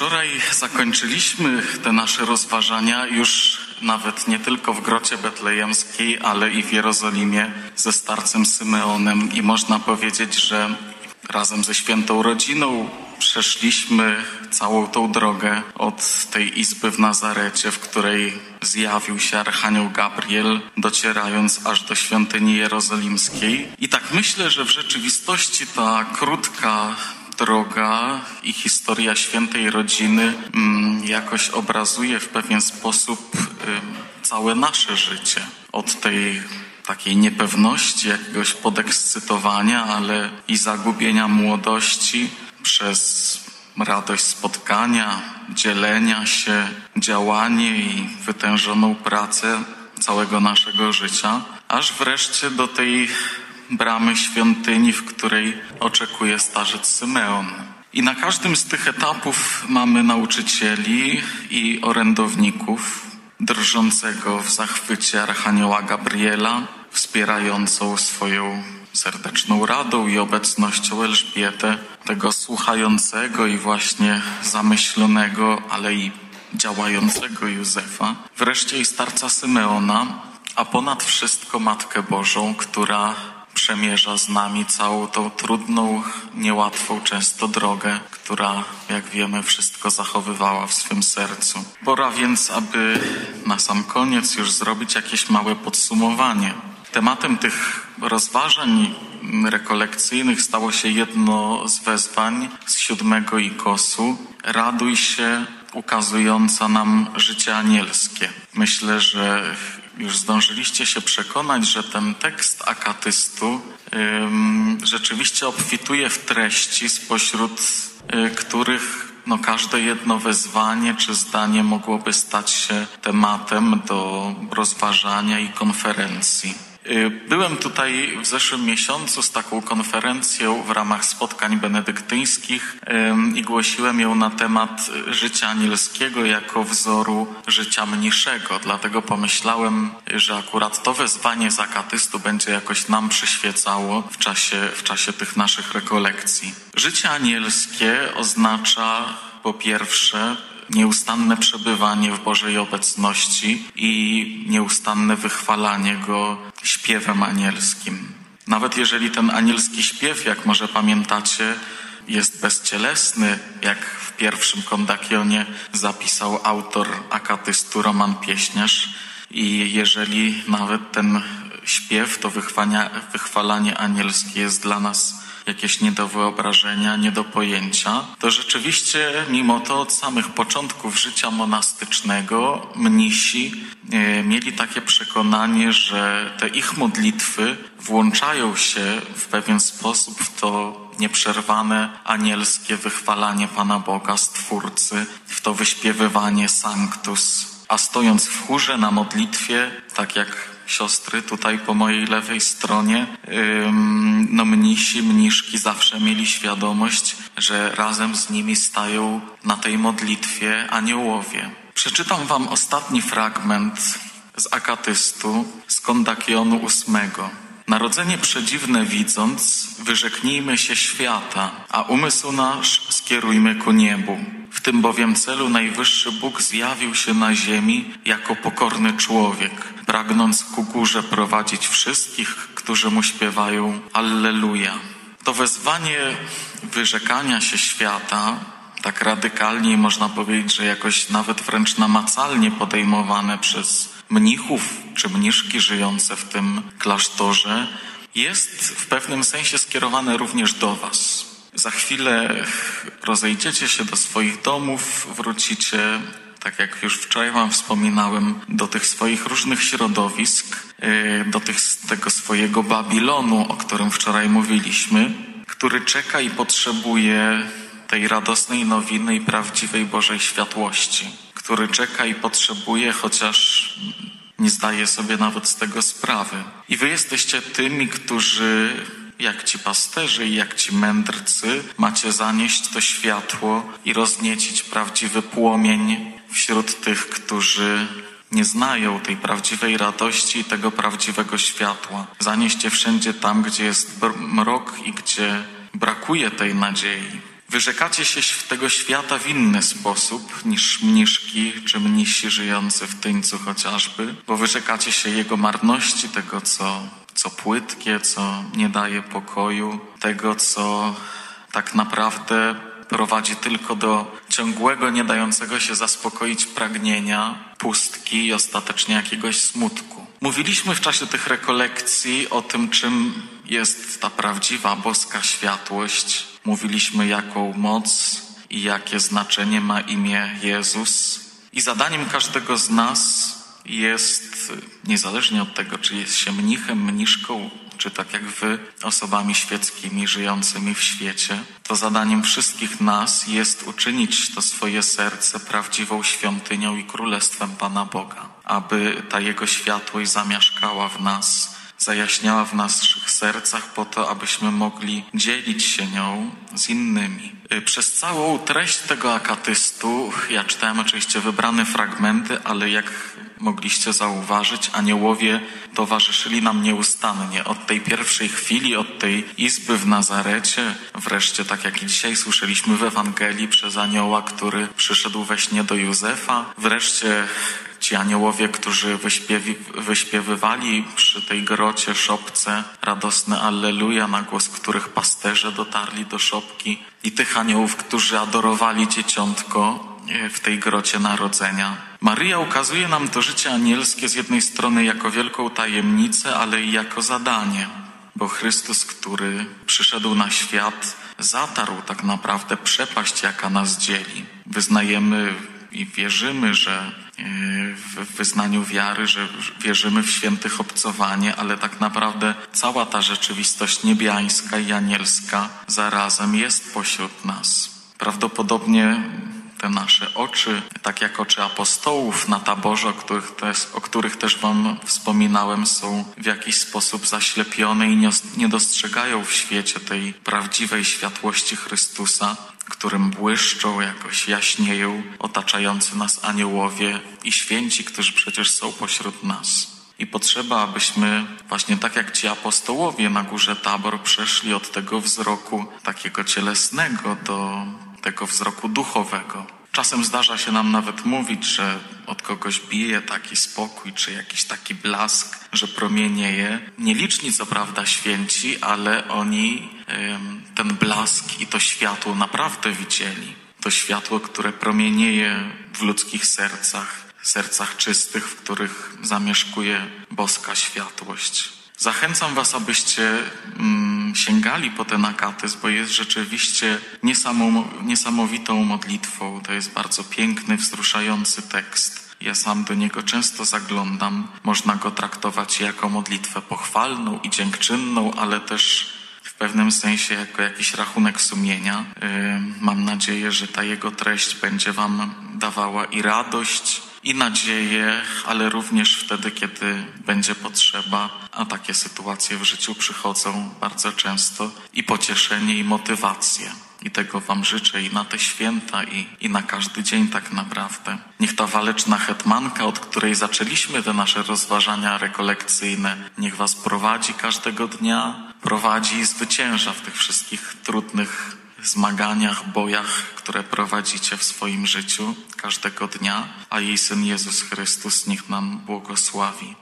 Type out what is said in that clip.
Wczoraj zakończyliśmy te nasze rozważania już nawet nie tylko w grocie betlejemskiej, ale i w Jerozolimie ze starcem Symeonem i można powiedzieć, że razem ze świętą rodziną przeszliśmy całą tą drogę od tej izby w Nazarecie, w której zjawił się Archanioł Gabriel, docierając aż do świątyni jerozolimskiej. I tak myślę, że w rzeczywistości ta krótka droga i historia świętej rodziny mm, jakoś obrazuje w pewien sposób całe nasze życie. Od tej takiej niepewności, jakiegoś podekscytowania, ale i zagubienia młodości przez radość spotkania, dzielenia się, działanie i wytężoną pracę całego naszego życia, aż wreszcie do tej bramy świątyni, w której oczekuje starzec Symeon. I na każdym z tych etapów mamy nauczycieli i orędowników, drżącego w zachwycie Archanioła Gabriela, wspierającą swoją serdeczną radą i obecnością Elżbietę, tego słuchającego i właśnie zamyślonego, ale i działającego Józefa, wreszcie i starca Symeona, a ponad wszystko Matkę Bożą, która przemierza z nami całą tą trudną, niełatwą często drogę, która, jak wiemy, wszystko zachowywała w swym sercu. Pora więc, aby na sam koniec już zrobić jakieś małe podsumowanie. Tematem tych rozważań rekolekcyjnych stało się jedno z wezwań z siódmego ikosu. Raduj się, ukazująca nam życie anielskie. Myślę, że już zdążyliście się przekonać, że ten tekst akatystu ym, rzeczywiście obfituje w treści, spośród y, których no, każde jedno wezwanie czy zdanie mogłoby stać się tematem do rozważania i konferencji. Y, byłem tutaj w zeszłym miesiącu z taką konferencją w ramach spotkań benedyktyńskich i głosiłem ją na temat życia anielskiego jako wzoru życia mniszego. Dlatego pomyślałem, że akurat to wezwanie zakatystu będzie jakoś nam przyświecało w czasie, w czasie tych naszych rekolekcji. Życie anielskie oznacza po pierwsze nieustanne przebywanie w Bożej obecności i nieustanne wychwalanie Go śpiewem anielskim. Nawet jeżeli ten anielski śpiew, jak może pamiętacie, jest bezcielesny, jak w pierwszym kondakionie zapisał autor akatystu Roman Pieśniarz, i jeżeli nawet ten śpiew, to wychwalanie anielskie jest dla nas jakieś nie do wyobrażenia, nie do pojęcia, to rzeczywiście mimo to od samych początków życia monastycznego mnisi e, mieli takie przekonanie, że te ich modlitwy włączają się w pewien sposób w to nieprzerwane anielskie wychwalanie Pana Boga, Stwórcy, w to wyśpiewywanie Sanctus. A stojąc w chórze na modlitwie, tak jak siostry tutaj po mojej lewej stronie, no mnisi, mniszki zawsze mieli świadomość, że razem z nimi stają na tej modlitwie aniołowie. Przeczytam wam ostatni fragment z akatystu z kondakionu ósmego. Narodzenie przedziwne widząc, wyrzeknijmy się świata, a umysł nasz skierujmy ku niebu. W tym bowiem celu najwyższy Bóg zjawił się na ziemi jako pokorny człowiek, pragnąc ku górze prowadzić wszystkich, którzy mu śpiewają Alleluja. To wezwanie wyrzekania się świata, tak radykalnie można powiedzieć, że jakoś nawet wręcz namacalnie podejmowane przez mnichów czy mniszki żyjące w tym klasztorze, jest w pewnym sensie skierowane również do Was. Za chwilę rozejdziecie się do swoich domów, wrócicie, tak jak już wczoraj Wam wspominałem, do tych swoich różnych środowisk, y, do tych, tego swojego Babilonu, o którym wczoraj mówiliśmy, który czeka i potrzebuje tej radosnej nowiny i prawdziwej Bożej światłości, który czeka i potrzebuje, chociaż nie zdaje sobie nawet z tego sprawy. I wy jesteście tymi, którzy jak ci pasterzy i jak ci mędrcy macie zanieść to światło i rozniecić prawdziwy płomień wśród tych, którzy nie znają tej prawdziwej radości i tego prawdziwego światła. Zanieście wszędzie tam, gdzie jest mrok i gdzie brakuje tej nadziei. Wyrzekacie się tego świata w inny sposób niż mniszki czy mnisi żyjący w tyńcu chociażby, bo wyrzekacie się jego marności, tego co, co płytkie, co nie daje pokoju, tego co tak naprawdę prowadzi tylko do ciągłego, nie dającego się zaspokoić pragnienia, pustki i ostatecznie jakiegoś smutku. Mówiliśmy w czasie tych rekolekcji o tym, czym jest ta prawdziwa boska światłość. Mówiliśmy, jaką moc i jakie znaczenie ma imię Jezus. I zadaniem każdego z nas jest, niezależnie od tego, czy jest się mnichem, mniszką, czy tak jak wy, osobami świeckimi żyjącymi w świecie, to zadaniem wszystkich nas jest uczynić to swoje serce prawdziwą świątynią i królestwem Pana Boga, aby ta Jego światłość zamieszkała w nas, zajaśniała w naszych sercach po to, abyśmy mogli dzielić się nią z innymi. Przez całą treść tego akatystu, ja czytałem oczywiście wybrane fragmenty, ale jak mogliście zauważyć, aniołowie towarzyszyli nam nieustannie od tej pierwszej chwili, od tej izby w Nazarecie, wreszcie tak jak i dzisiaj słyszeliśmy w Ewangelii przez anioła, który przyszedł we śnie do Józefa, wreszcie ci aniołowie, którzy wyśpiewi, wyśpiewywali przy tej grocie szopce radosne Alleluja, na głos których pasterze dotarli do szopki i tych aniołów, którzy adorowali dzieciątko w tej grocie narodzenia. Maryja ukazuje nam to życie anielskie z jednej strony jako wielką tajemnicę, ale i jako zadanie, bo Chrystus, który przyszedł na świat, zatarł tak naprawdę przepaść, jaka nas dzieli. Wyznajemy i wierzymy, że w wyznaniu wiary, że wierzymy w świętych obcowanie, ale tak naprawdę cała ta rzeczywistość niebiańska i anielska zarazem jest pośród nas. Prawdopodobnie te nasze oczy, tak jak oczy apostołów na taborze, o których, też, o których też Wam wspominałem, są w jakiś sposób zaślepione i nie, nie dostrzegają w świecie tej prawdziwej światłości Chrystusa, którym błyszczą, jakoś jaśnieją otaczający nas aniołowie i święci, którzy przecież są pośród nas. I potrzeba, abyśmy właśnie tak jak ci apostołowie na górze Tabor przeszli od tego wzroku takiego cielesnego do tego wzroku duchowego. Czasem zdarza się nam nawet mówić, że od kogoś bije taki spokój, czy jakiś taki blask, że promienieje. Nieliczni co prawda święci, ale oni ten blask i to światło naprawdę widzieli. To światło, które promienieje w ludzkich sercach, sercach czystych, w których zamieszkuje boska światłość. Zachęcam Was, abyście mm, sięgali po ten akatyzm, bo jest rzeczywiście niesamowitą modlitwą. To jest bardzo piękny, wzruszający tekst. Ja sam do niego często zaglądam. Można go traktować jako modlitwę pochwalną i dziękczynną, ale też w pewnym sensie jako jakiś rachunek sumienia. Yy, mam nadzieję, że ta jego treść będzie Wam dawała i radość, i nadzieję, ale również wtedy, kiedy będzie potrzeba, a takie sytuacje w życiu przychodzą bardzo często, i pocieszenie, i motywację. I tego Wam życzę i na te święta, i, i na każdy dzień tak naprawdę. Niech ta waleczna hetmanka, od której zaczęliśmy te nasze rozważania rekolekcyjne, niech Was prowadzi każdego dnia, prowadzi i zwycięża w tych wszystkich trudnych zmaganiach, bojach, które prowadzicie w swoim życiu każdego dnia, a jej Syn Jezus Chrystus niech nam błogosławi.